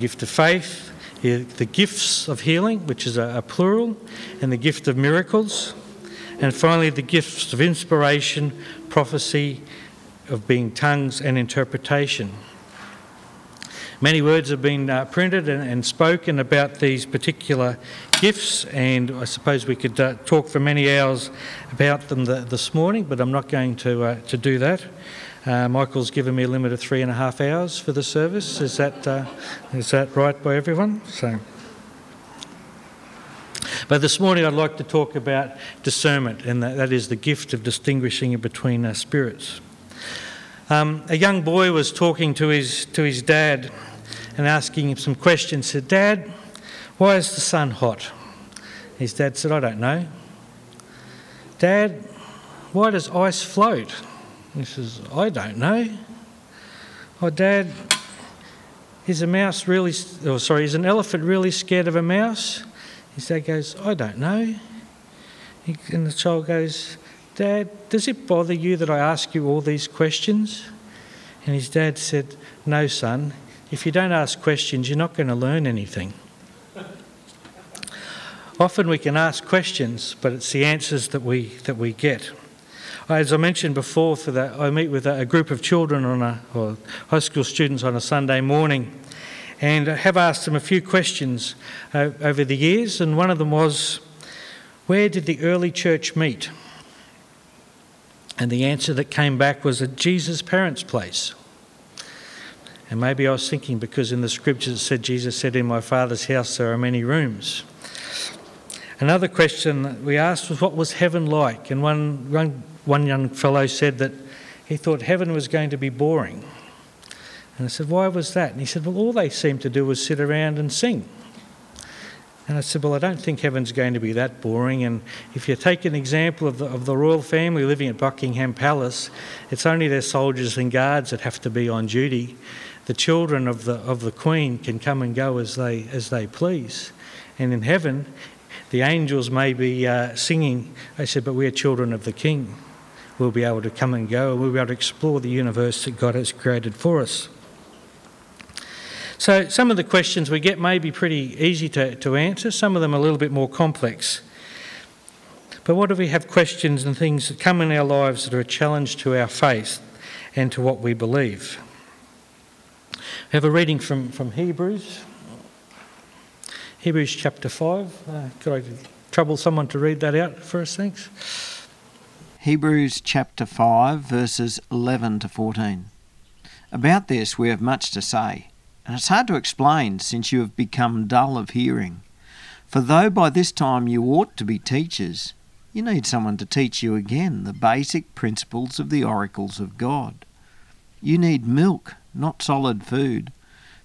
gift of faith, the gifts of healing, which is a, plural, and the gift of miracles, and finally the gifts of inspiration, prophecy, of being tongues, and interpretation. Many words have been uh, printed and, and, spoken about these particular gifts, and I suppose we could uh, talk for many hours about them the, this morning, but I'm not going to, uh, to do that. Uh, Michael's given me a limit of three and a half hours for the service. Is that uh, is that right by everyone? So. But this morning I'd like to talk about discernment, and that, that is the gift of distinguishing between uh, spirits. Um, a young boy was talking to his, to his dad and asking him some questions. He said, Dad, why is the sun hot? His dad said, I don't know. Dad, why does ice float? He says, I don't know. Oh, Dad, is a mouse really, oh, sorry, is an elephant really scared of a mouse? His dad goes, I don't know. He, and the child goes, Dad, does it bother you that I ask you all these questions? And his dad said, No, son, if you don't ask questions, you're not going to learn anything. Often we can ask questions, but it's the answers that we, that we get. As I mentioned before, for that, I meet with a group of children on a, or high school students on a Sunday morning, and I have asked them a few questions uh, over the years, and one of them was, "Where did the early church meet?" And the answer that came back was at Jesus' parents' place. And maybe I was thinking because in the scriptures it said, Jesus said, In my Father's house there are many rooms. Another question that we asked was, What was heaven like? And one, one one young fellow said that he thought heaven was going to be boring. And I said, Why was that? And he said, Well, all they seem to do was sit around and sing. And I said, Well, I don't think heaven's going to be that boring. And if you take an example of the, of the royal family living at Buckingham Palace, it's only their soldiers and guards that have to be on duty. The children of the, of the Queen can come and go as they, as they please. And in heaven, the angels may be uh, singing. I said, But we're children of the King we'll be able to come and go and we'll be able to explore the universe that God has created for us. So, some of the questions we get may be pretty easy to, to answer, some of them a little bit more complex. But what if we have questions and things that come in our lives that are a challenge to our faith and to what we believe? I have a reading from, from Hebrews. Hebrews chapter 5. Uh, could I trouble someone to read that out for us? Thanks. Hebrews chapter 5, verses 11 to 14. About this we have much to say, and it's hard to explain since you have become dull of hearing. For though by this time you ought to be teachers, you need someone to teach you again the basic principles of the oracles of God. You need milk, not solid food.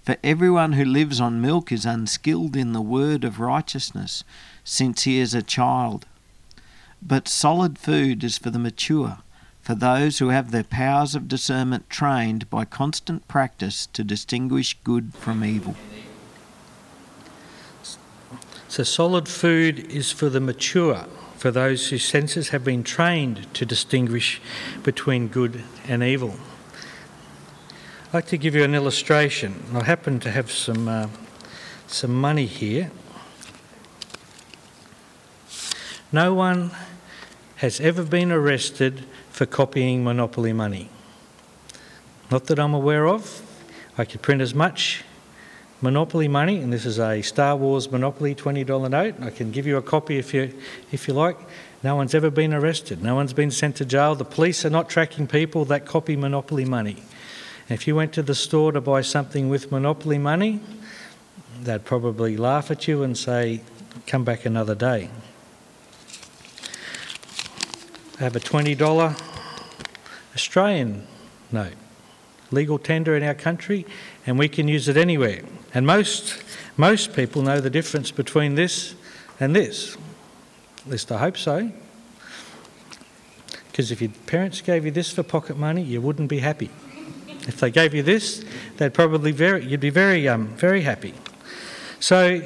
For everyone who lives on milk is unskilled in the word of righteousness, since he is a child. But solid food is for the mature, for those who have their powers of discernment trained by constant practice to distinguish good from evil. So, solid food is for the mature, for those whose senses have been trained to distinguish between good and evil. I'd like to give you an illustration. I happen to have some, uh, some money here. No one has ever been arrested for copying monopoly money. Not that I'm aware of. I could print as much monopoly money, and this is a Star Wars Monopoly $20 note. I can give you a copy if you, if you like. No one's ever been arrested. No one's been sent to jail. The police are not tracking people that copy monopoly money. If you went to the store to buy something with monopoly money, they'd probably laugh at you and say, come back another day I have a $20 Australian note, legal tender in our country, and we can use it anywhere. And most, most people know the difference between this and this. At least I hope so. Because if your parents gave you this for pocket money, you wouldn't be happy. If they gave you this, they'd probably very, you'd be very, um, very happy. So,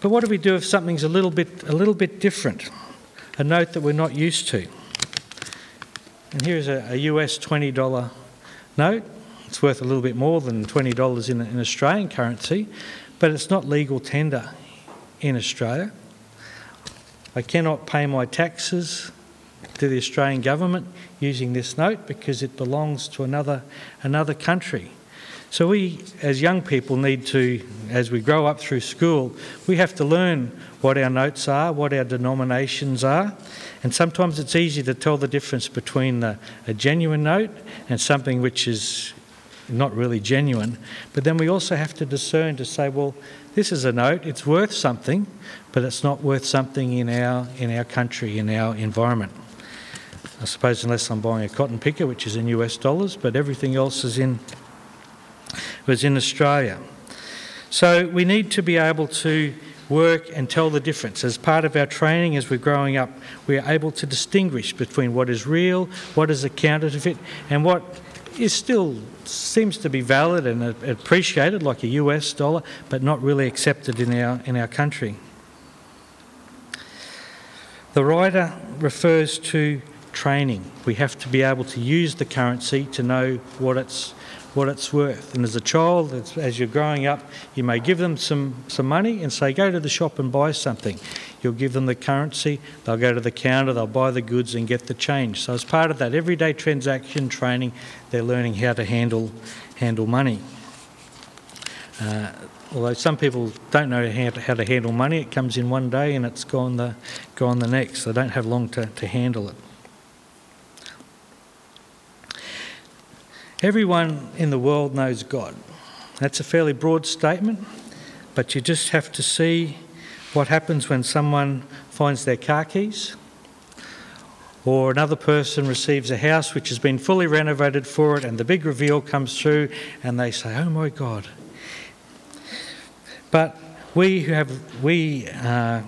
but what do we do if something's a little bit, a little bit different? A note that we're not used to. And here's a, a US $20 note. It's worth a little bit more than $20 in, in Australian currency, but it's not legal tender in Australia. I cannot pay my taxes to the Australian government using this note because it belongs to another, another country. So we, as young people, need to, as we grow up through school, we have to learn what our notes are, what our denominations are, and sometimes it's easy to tell the difference between the, a genuine note and something which is not really genuine. But then we also have to discern to say, well, this is a note, it's worth something, but it's not worth something in our, in our country, in our environment. I suppose unless I'm buying a cotton picker, which is in US dollars, but everything else is in was in Australia. So we need to be able to work and tell the difference. As part of our training as we're growing up, we are able to distinguish between what is real, what is a counterfeit, and what is still seems to be valid and appreciated, like a US dollar, but not really accepted in our, in our country. The writer refers to training. We have to be able to use the currency to know what it's what it's worth. And as a child, as you're growing up, you may give them some, some money and say, go to the shop and buy something. You'll give them the currency, they'll go to the counter, they'll buy the goods and get the change. So, as part of that everyday transaction training, they're learning how to handle, handle money. Uh, although some people don't know how to, how to handle money, it comes in one day and it's gone the, gone the next. They don't have long to, to handle it. Everyone in the world knows God. That's a fairly broad statement, but you just have to see what happens when someone finds their car keys or another person receives a house which has been fully renovated for it and the big reveal comes through and they say, Oh my God. But we who have, we, uh,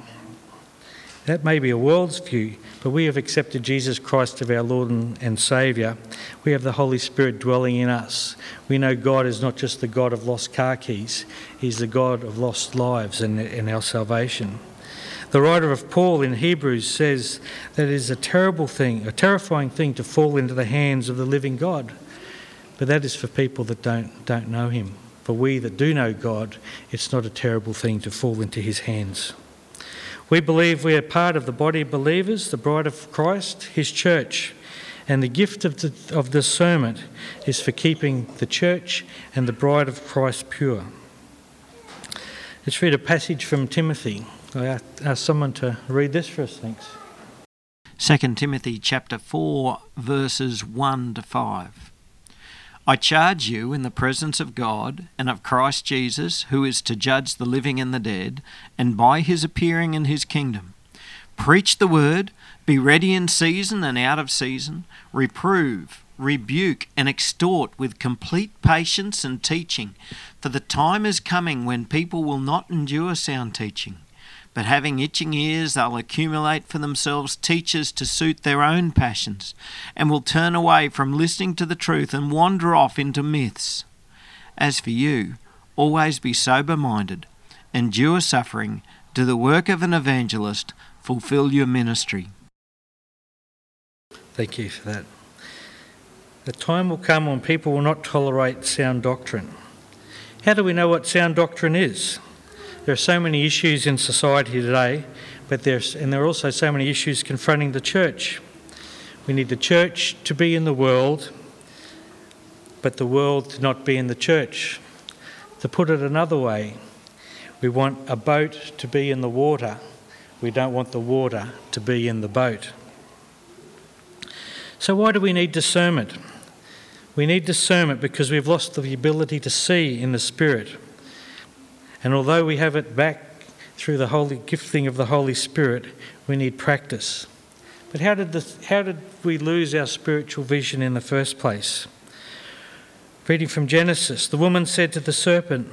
that may be a world's view, but we have accepted Jesus Christ as our Lord and, Saviour. We have the Holy Spirit dwelling in us. We know God is not just the God of lost car keys, He's the God of lost lives and, and our salvation. The writer of Paul in Hebrews says that it is a terrible thing, a terrifying thing to fall into the hands of the living God. But that is for people that don't, don't know Him. For we that do know God, it's not a terrible thing to fall into His hands. We believe we are part of the body of believers, the bride of Christ, his church. And the gift of, the, of discernment is for keeping the church and the bride of Christ pure. Let's read a passage from Timothy. I ask someone to read this for us, thanks. 2 Timothy chapter 4 verses 1 to 5. I charge you in the presence of God and of Christ Jesus, who is to judge the living and the dead, and by his appearing in his kingdom. Preach the word, be ready in season and out of season, reprove, rebuke, and extort with complete patience and teaching. For the time is coming when people will not endure sound teaching but having itching ears, they'll accumulate for themselves teachers to suit their own passions, and will turn away from listening to the truth and wander off into myths. As for you, always be sober minded, endure suffering, do the work of an evangelist, fulfill your ministry. Thank you for that. The time will come when people will not tolerate sound doctrine. How do we know what sound doctrine is? There are so many issues in society today, but there's, and there are also so many issues confronting the church. We need the church to be in the world, but the world to not be in the church. To put it another way, we want a boat to be in the water, we don't want the water to be in the boat. So, why do we need discernment? We need discernment because we've lost the ability to see in the Spirit. And although we have it back through the holy gifting of the Holy Spirit, we need practice. But how did, this, how did we lose our spiritual vision in the first place? Reading from Genesis, the woman said to the serpent,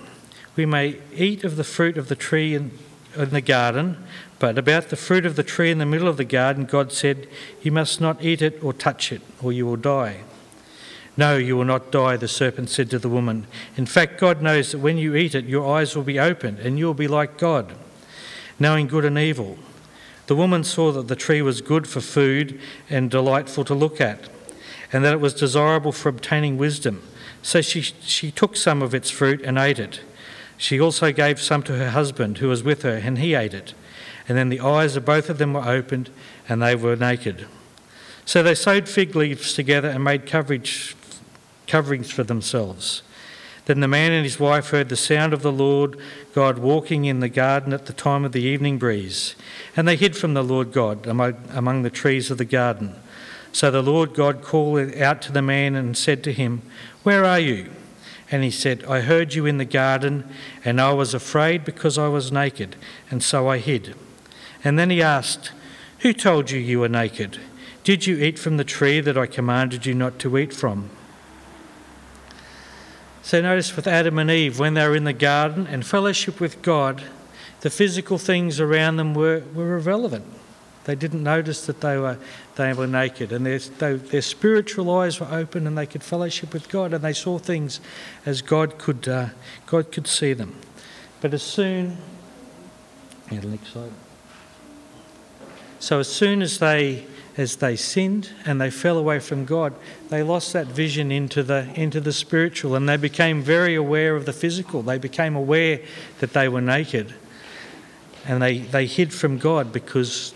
We may eat of the fruit of the tree in, in the garden, but about the fruit of the tree in the middle of the garden, God said, You must not eat it or touch it, or you will die. No, you will not die, the serpent said to the woman. In fact, God knows that when you eat it, your eyes will be opened, and you will be like God, knowing good and evil. The woman saw that the tree was good for food and delightful to look at, and that it was desirable for obtaining wisdom. So she, she took some of its fruit and ate it. She also gave some to her husband who was with her, and he ate it. And then the eyes of both of them were opened, and they were naked. So they sewed fig leaves together and made coverage, coverings for themselves. Then the man and his wife heard the sound of the Lord God walking in the garden at the time of the evening breeze, and they hid from the Lord God among, the trees of the garden. So the Lord God called out to the man and said to him, Where are you? And he said, I heard you in the garden, and I was afraid because I was naked, and so I hid. And then he asked, Who told you you were naked? Did you eat from the tree that I commanded you not to eat from? So notice with Adam and Eve, when they were in the garden and fellowship with God, the physical things around them were, were irrelevant. They didn't notice that they were, they were naked, and their, they, their spiritual eyes were open, and they could fellowship with God, and they saw things as God could, uh, God could see them. But as soon, yeah, next slide. So as soon as they as they sinned and they fell away from God, they lost that vision into the into the spiritual, and they became very aware of the physical. They became aware that they were naked, and they, they hid from God because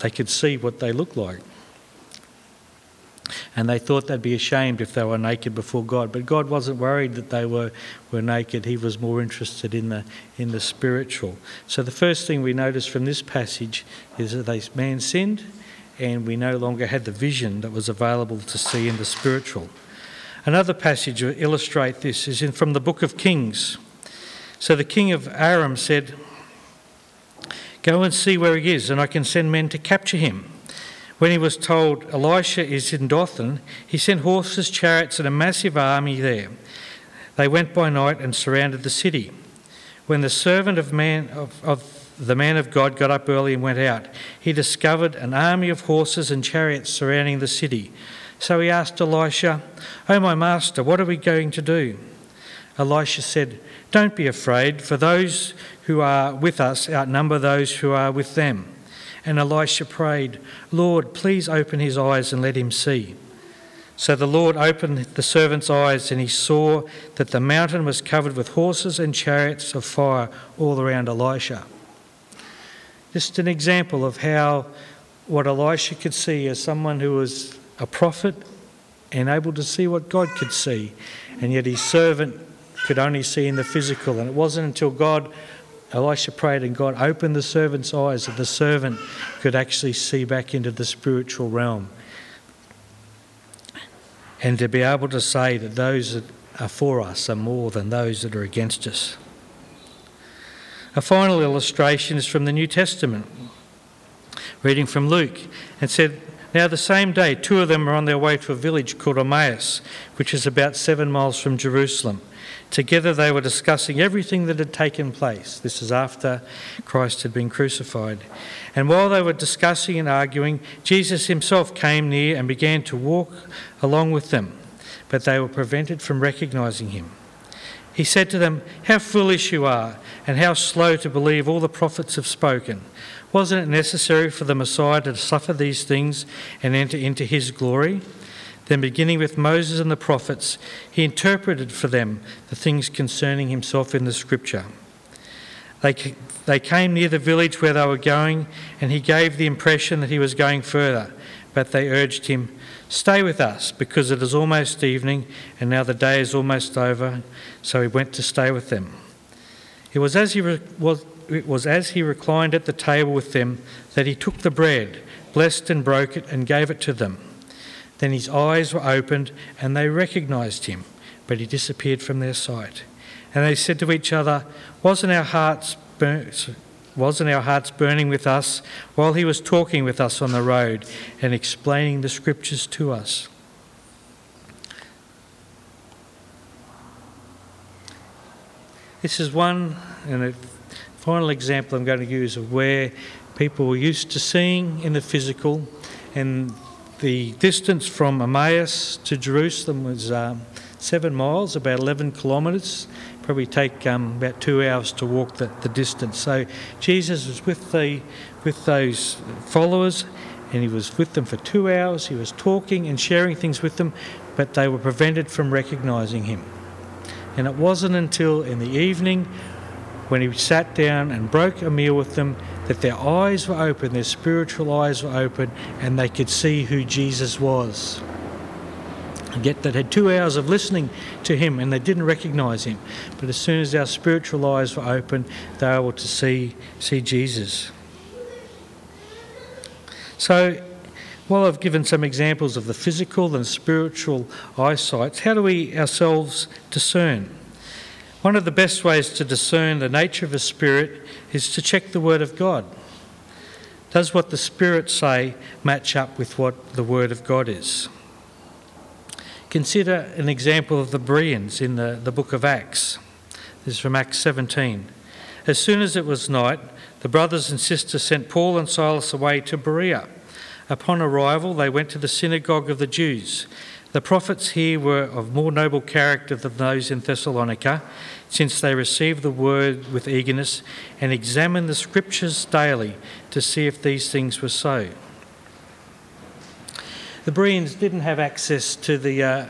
they could see what they looked like. And they thought they'd be ashamed if they were naked before God. But God wasn't worried that they were, were naked. He was more interested in the, in the spiritual. So the first thing we notice from this passage is that this man sinned and we no longer had the vision that was available to see in the spiritual. Another passage to illustrate this is in, from the book of Kings. So the king of Aram said, Go and see where he is, and I can send men to capture him. When he was told Elisha is in Dothan, he sent horses, chariots, and a massive army there. They went by night and surrounded the city. When the servant of man of, of the man of God got up early and went out, he discovered an army of horses and chariots surrounding the city. So he asked Elisha, Oh, my master, what are we going to do? Elisha said, Don't be afraid, for those who are with us outnumber those who are with them. And Elisha prayed, Lord, please open his eyes and let him see. So the Lord opened the servant's eyes, and he saw that the mountain was covered with horses and chariots of fire all around Elisha. Just an example of how what Elisha could see as someone who was a prophet and able to see what God could see, and yet his servant could only see in the physical. And it wasn't until God Elisha prayed and God opened the servant's eyes that the servant could actually see back into the spiritual realm. And to be able to say that those that are for us are more than those that are against us. A final illustration is from the New Testament, reading from Luke, and said, Now the same day, two of them were on their way to a village called Emmaus, which is about seven miles from Jerusalem. Together they were discussing everything that had taken place. This is after Christ had been crucified. And while they were discussing and arguing, Jesus himself came near and began to walk along with them, but they were prevented from recognizing him. He said to them, How foolish you are, and how slow to believe all the prophets have spoken. Wasn't it necessary for the Messiah to suffer these things and enter into his glory? Then, beginning with Moses and the prophets, he interpreted for them the things concerning himself in the scripture. They, they came near the village where they were going, and he gave the impression that he was going further. But they urged him, Stay with us, because it is almost evening, and now the day is almost over. So he went to stay with them. It was as he, re- was, it was as he reclined at the table with them that he took the bread, blessed and broke it, and gave it to them. Then his eyes were opened, and they recognized him, but he disappeared from their sight. And they said to each other, Wasn't our hearts wasn't our hearts burning with us while he was talking with us on the road and explaining the scriptures to us? This is one and a final example I'm going to use of where people were used to seeing in the physical and the distance from Emmaus to Jerusalem was um, seven miles, about 11 kilometres. Probably take um, about two hours to walk the, the distance. So Jesus was with the with those followers, and he was with them for two hours. He was talking and sharing things with them, but they were prevented from recognising him. And it wasn't until in the evening when he sat down and broke a meal with them that their eyes were open, their spiritual eyes were open, and they could see who Jesus was. And yet they had two hours of listening to him and they didn't recognize him. But as soon as our spiritual eyes were open, they were able to see, see Jesus. So, while I've given some examples of the physical and spiritual eyesights, how do we ourselves discern? One of the best ways to discern the nature of a spirit is to check the Word of God. Does what the Spirit say match up with what the Word of God is? Consider an example of the Bereans in the, the book of Acts. This is from Acts 17. As soon as it was night, the brothers and sisters sent Paul and Silas away to Berea Upon arrival, they went to the synagogue of the Jews. The prophets here were of more noble character than those in Thessalonica, since they received the word with eagerness and examined the scriptures daily to see if these things were so. The Bereans didn't have access to the uh,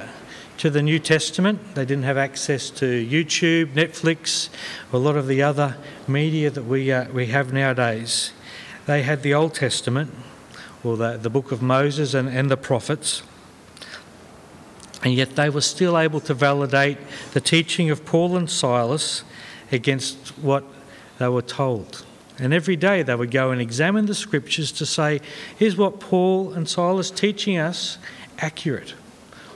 to the New Testament. They didn't have access to YouTube, Netflix, or a lot of the other media that we uh, we have nowadays. They had the Old Testament, or the, the book of Moses and, and the prophets. And yet they were still able to validate the teaching of Paul and Silas against what they were told. And every day they would go and examine the scriptures to say, is what Paul and Silas teaching us accurate?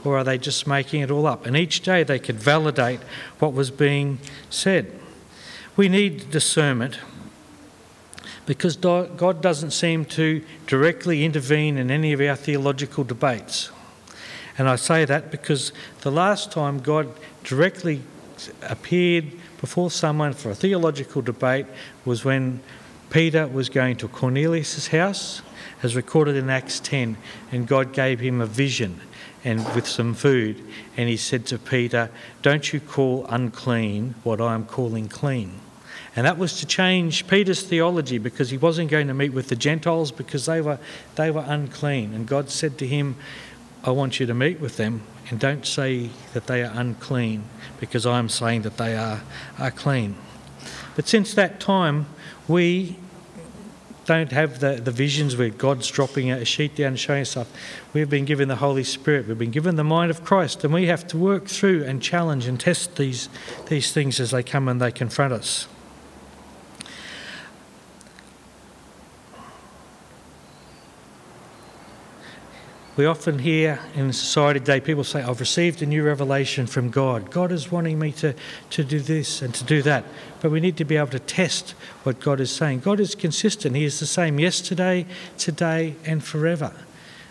Or are they just making it all up? And each day they could validate what was being said. We need discernment because God doesn't seem to directly intervene in any of our theological debates. And I say that because the last time God directly appeared before someone for a theological debate was when Peter was going to Cornelius' house, as recorded in Acts 10, and God gave him a vision and with some food, and he said to Peter, Don't you call unclean what I am calling clean. And that was to change Peter's theology because he wasn't going to meet with the Gentiles because they were, they were unclean. And God said to him, I want you to meet with them and don't say that they are unclean because I'm saying that they are, are clean. But since that time, we don't have the, the visions where God's dropping a sheet down and showing us stuff. We've been given the Holy Spirit. We've been given the mind of Christ, and we have to work through and challenge and test these, these things as they come and they confront us. We often hear in society today people say, I've received a new revelation from God. God is wanting me to, to do this and to do that. But we need to be able to test what God is saying. God is consistent, He is the same yesterday, today, and forever.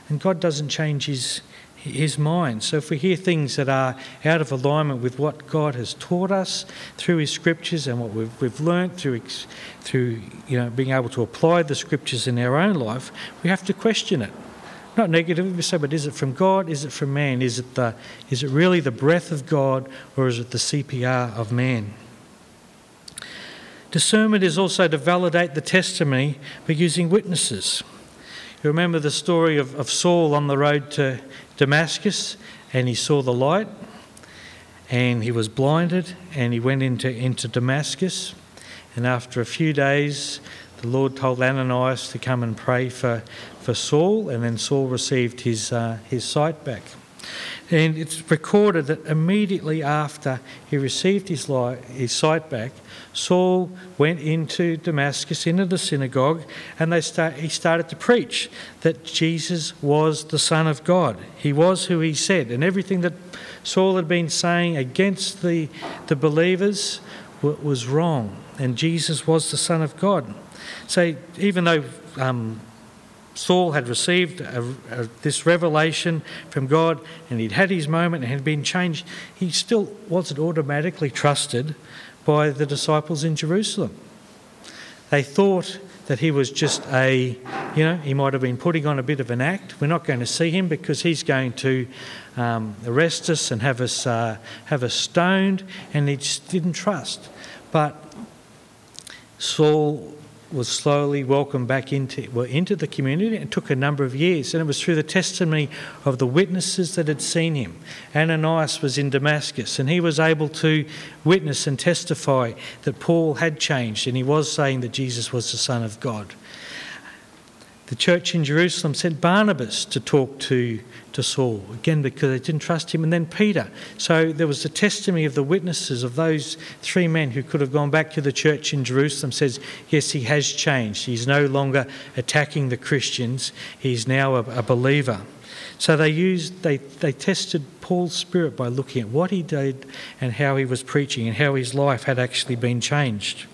And God doesn't change His, his mind. So if we hear things that are out of alignment with what God has taught us through His scriptures and what we've, we've learned through, through you know, being able to apply the scriptures in our own life, we have to question it not negative, negatively say, but is it from God? Is it from man? Is it, the, is it really the breath of God or is it the CPR of man? Discernment is also to validate the testimony by using witnesses. You remember the story of, of Saul on the road to Damascus and he saw the light and he was blinded and he went into, into Damascus. And after a few days, the Lord told Ananias to come and pray for, for Saul, and then Saul received his, uh, his sight back. And it's recorded that immediately after he received his, light, his sight back, Saul went into Damascus, into the synagogue, and they start, he started to preach that Jesus was the Son of God. He was who he said. And everything that Saul had been saying against the, the believers was wrong. And Jesus was the Son of God. So even though um, Saul had received a, a, this revelation from God and he'd had his moment and had been changed, he still wasn't automatically trusted by the disciples in Jerusalem. They thought that he was just a, you know, he might have been putting on a bit of an act. We're not going to see him because he's going to um, arrest us and have us, uh, have us stoned, and he just didn't trust. But Saul was slowly welcomed back into, well, into the community. It took a number of years, and it was through the testimony of the witnesses that had seen him. Ananias was in Damascus, and he was able to witness and testify that Paul had changed, and he was saying that Jesus was the Son of God. The church in Jerusalem sent Barnabas to talk to, to Saul, again because they didn't trust him, and then Peter. So there was the testimony of the witnesses of those three men who could have gone back to the church in Jerusalem, says, yes, he has changed. He's no longer attacking the Christians, he's now a, a believer. So they used they, they tested Paul's spirit by looking at what he did and how he was preaching and how his life had actually been changed.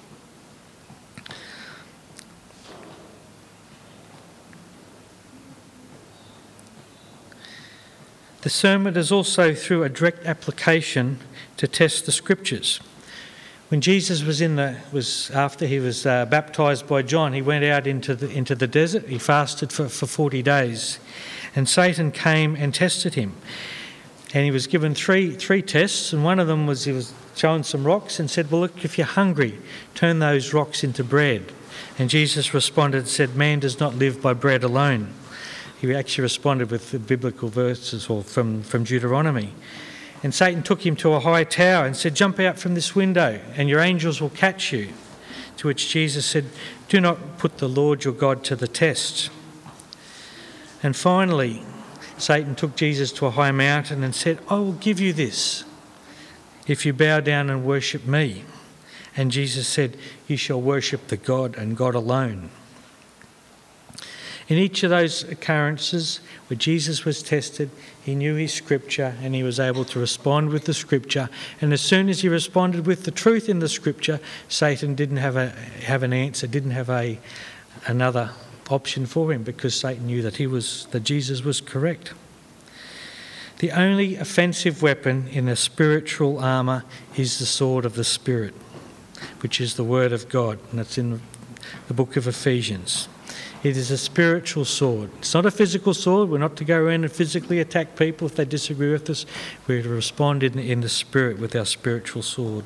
Discernment is also through a direct application to test the scriptures. When Jesus was in the was after he was uh, baptized by John, he went out into the into the desert. He fasted for, for 40 days, and Satan came and tested him. And he was given three three tests, and one of them was he was shown some rocks and said, "Well, look, if you're hungry, turn those rocks into bread." And Jesus responded said, "Man does not live by bread alone." He actually responded with biblical verses or from, from Deuteronomy. And Satan took him to a high tower and said, Jump out from this window, and your angels will catch you. To which Jesus said, Do not put the Lord your God to the test. And finally, Satan took Jesus to a high mountain and said, I will give you this if you bow down and worship me. And Jesus said, You shall worship the God and God alone. In each of those occurrences where Jesus was tested, he knew his scripture and he was able to respond with the scripture. And as soon as he responded with the truth in the scripture, Satan didn't have, a, have an answer, didn't have a, another option for him because Satan knew that, he was, that Jesus was correct. The only offensive weapon in a spiritual armour is the sword of the Spirit, which is the Word of God, and that's in the book of Ephesians. It is a spiritual sword. It's not a physical sword. We're not to go around and physically attack people if they disagree with us. We're to respond in, in the spirit with our spiritual sword.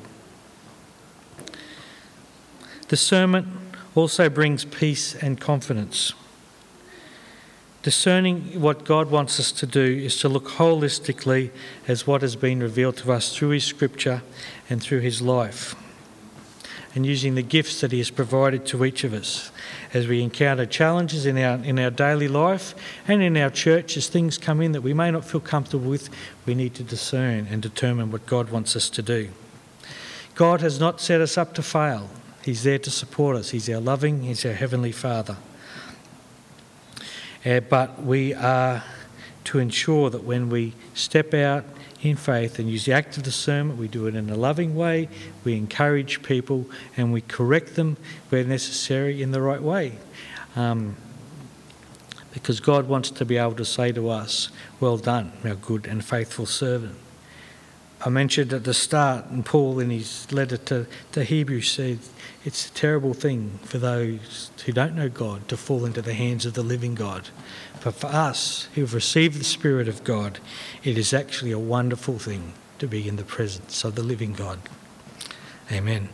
Discernment also brings peace and confidence. Discerning what God wants us to do is to look holistically as what has been revealed to us through His Scripture and through His life and using the gifts that He has provided to each of us as we encounter challenges in our, in our daily life and in our church as things come in that we may not feel comfortable with, we need to discern and determine what God wants us to do. God has not set us up to fail. He's there to support us. He's our loving, He's our Heavenly Father. Uh, but we are to ensure that when we step out in faith and use the act of discernment. We do it in a loving way, we encourage people, and we correct them where necessary in the right way. Um, because God wants to be able to say to us, Well done, our good and faithful servant. I mentioned at the start, and Paul in his letter to, to Hebrews said, It's a terrible thing for those who don't know God to fall into the hands of the living God. But for us who have received the Spirit of God, it is actually a wonderful thing to be in the presence of the living God. Amen.